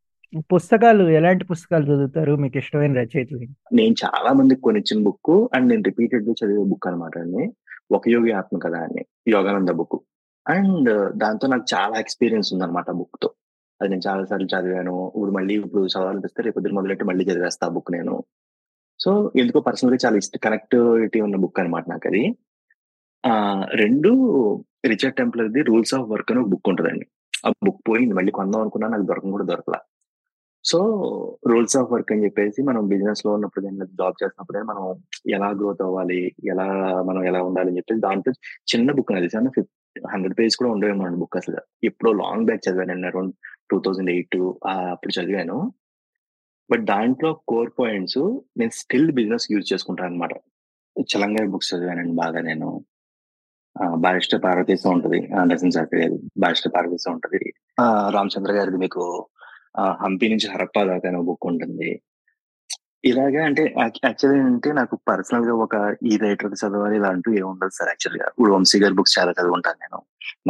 పుస్తకాలు ఎలాంటి పుస్తకాలు చదువుతారు? మీకు ఇష్టమైన రచయితలు
నేను చాలా మందికి కొనిచ్చిన బుక్ అండ్ నేను రిపీటెడ్ చదివే బుక్ అనమాట అండి. ఒక యోగి ఆత్మ కదా అని యోగానంద బుక్ అండ్ దాంతో నాకు చాలా ఎక్స్పీరియన్స్ ఉందన్నమాట బుక్తో అది నేను చాలా సార్లు చదివాను. ఇప్పుడు మళ్ళీ ఇప్పుడు చదవాలనిపిస్తే రేపు పొద్దున మొదలెట్టి మళ్ళీ చదివేస్తా బుక్ నేను. సో ఎందుకో పర్సనల్గా చాలా ఇష్ట కనెక్టివిటీ ఉన్న బుక్ అనమాట నాకు అది ఆ రెండు Richard Temple the rules of work అని ఒక బుక్ ఉంటుందండి. ఆ బుక్ పోయింది. మళ్ళీ కొందాం అనుకున్నా నాకు దొరకం కూడా దొరకలా. సో రూల్స్ ఆఫ్ వర్క్ అని చెప్పేసి మనం బిజినెస్లో ఉన్నప్పుడు జాబ్ చేసినప్పుడు మనం ఎలా గ్రోత్ అవ్వాలి ఎలా మనం ఎలా ఉండాలి అని చెప్పేసి దాంట్లో చిన్న బుక్ అది చిన్న హండ్రెడ్ పేజ్ కూడా ఉండేమో బుక్ అసలు. ఎప్పుడో లాంగ్ బ్యాక్ చదివాను అరౌండ్ టూ థౌజండ్ ఎయిట్ అప్పుడు చదివాను. బట్ దాంట్లో కోర్ పాయింట్స్ నేను స్టిల్ బిజినెస్ యూజ్ చేసుకుంటాను అనమాట చలంగారి బుక్స్ చదివానండి బాగా నేను. బారిస్టర్ పార్వతీసం ఉంటది నరసింహ శాస్త్రి గారి బారిస్టర్ పార్వతీసం ఉంటది. రామచంద్ర గారిది మీకు హంపి నుంచి హరప్పా దాకా అనే బుక్ ఉంటుంది. ఇలాగా అంటే యాక్చువల్లీ అంటే నాకు పర్సనల్గా ఒక ఈ రైటర్ చదవాలి ఇలా అంటూ ఏముండదు సార్ యాక్చువల్గా ఇప్పుడు వంశీ గారి బుక్స్ చాలా చదువుకుంటాను నేను.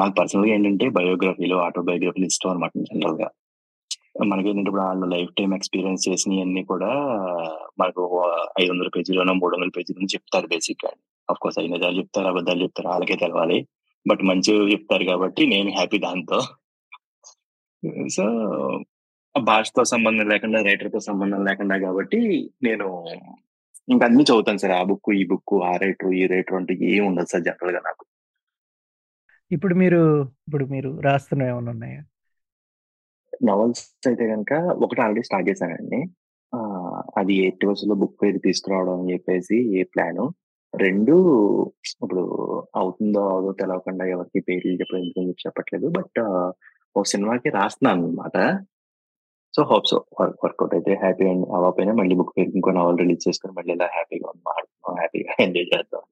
నాకు పర్సనల్గా ఏంటంటే బయోగ్రఫీలు ఆటోబయోగ్రఫీలు ఇష్టం అనమాట జనరల్గా మనకి ఏంటంటే ఇప్పుడు వాళ్ళు లైఫ్ టైం ఎక్స్పీరియన్స్ చేసినవన్నీ కూడా మనకు ఐదు వందల పేజీలోనో మూడు వందల పేజీలోనో చెప్తారు బేసిక్గా అఫ్ కోర్స్ ఐదు నిజాలు చెప్తారు అబద్ధాలు చెప్తారు వాళ్ళకే తెలవాలి. బట్ మంచిగా చెప్తారు కాబట్టి నేను హ్యాపీ దాంతో. సో భాషతో సంబంధం లేకుండా రైటర్తో సంబంధం లేకుండా కాబట్టి నేను ఇంకా అన్ని చదువుతాను సార్. ఆ బుక్ ఈ బుక్ ఆ రైటర్ ఈ రైటర్ అంటే ఏం ఉండదు సార్ జనరల్గా నాకు.
ఇప్పుడు మీరు ఇప్పుడు మీరు రాస్తున్న ఏమైనా ఉన్నాయా?
నవల్స్ అయితే కనుక ఒకటి ఆల్రెడీ స్టార్ట్ చేశానండి. అది ఎయిట్లో బుక్ పేరు తీసుకురావడం అని చెప్పేసి ఏ ప్లాన్. రెండు ఇప్పుడు అవుతుందో అవదో తెలవకుండా ఎవరికి పేర్లు చెప్పడం ఎందుకని చెప్పి చెప్పట్లేదు. బట్ ఒక సినిమాకి రాస్తున్నాను అనమాట so hope so work out అయితే హ్యాపీ అండ్ అవ్వకపోయినా మళ్ళీ బుక్ పేరు ఇంకో నవల్ రిలీజ్ చేసుకుని మళ్ళీ ఇలా హ్యాపీగా మాట్లాడుతున్నాం హ్యాపీగా ఎంజాయ్ చేద్దాం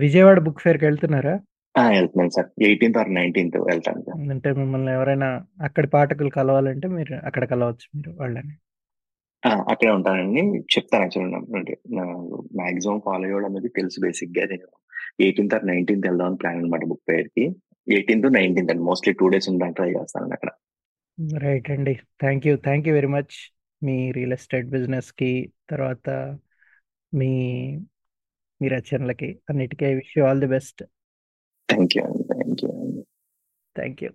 విజయవాడ బుక్ ఫేర్కి వెళ్తున్నారా?
ఆ, వెళ్తున్నాను సార్. ఎయిటీన్త్ ఆర్ నైన్టీన్త్ వెళ్తాను సార్.
అంటే మిమ్మల్ని ఎవరైనా అక్కడి పాఠకులు కలవాలంటే మీరు అక్కడ కలవచ్చు మీరు వాళ్ళని.
అక్కడే ఉంటానండి. చెప్తాను యాక్చువల్లీ మాక్సిమం ఫాలో అయ్యడం అనేది తెలుసు బేసిక్గా నేను ఎయిటీన్త్ ఆర్ నైన్టీన్త్ వెళ్దాం ప్లాన్ అనమాట బుక్ ఫేర్కి ఎయిటీన్త్ నైన్టీన్త్ అండి. మోస్ట్లీ టూ డేస్ ఉండడానికి ట్రై చేస్తాను అక్కడ.
రైట్ అండి. Thank you thank you very much me real estate బిజినెస్కి తర్వాత మీ మీ రచనలకి అన్నిటికీ wish you all the best
thank you thank you
thank you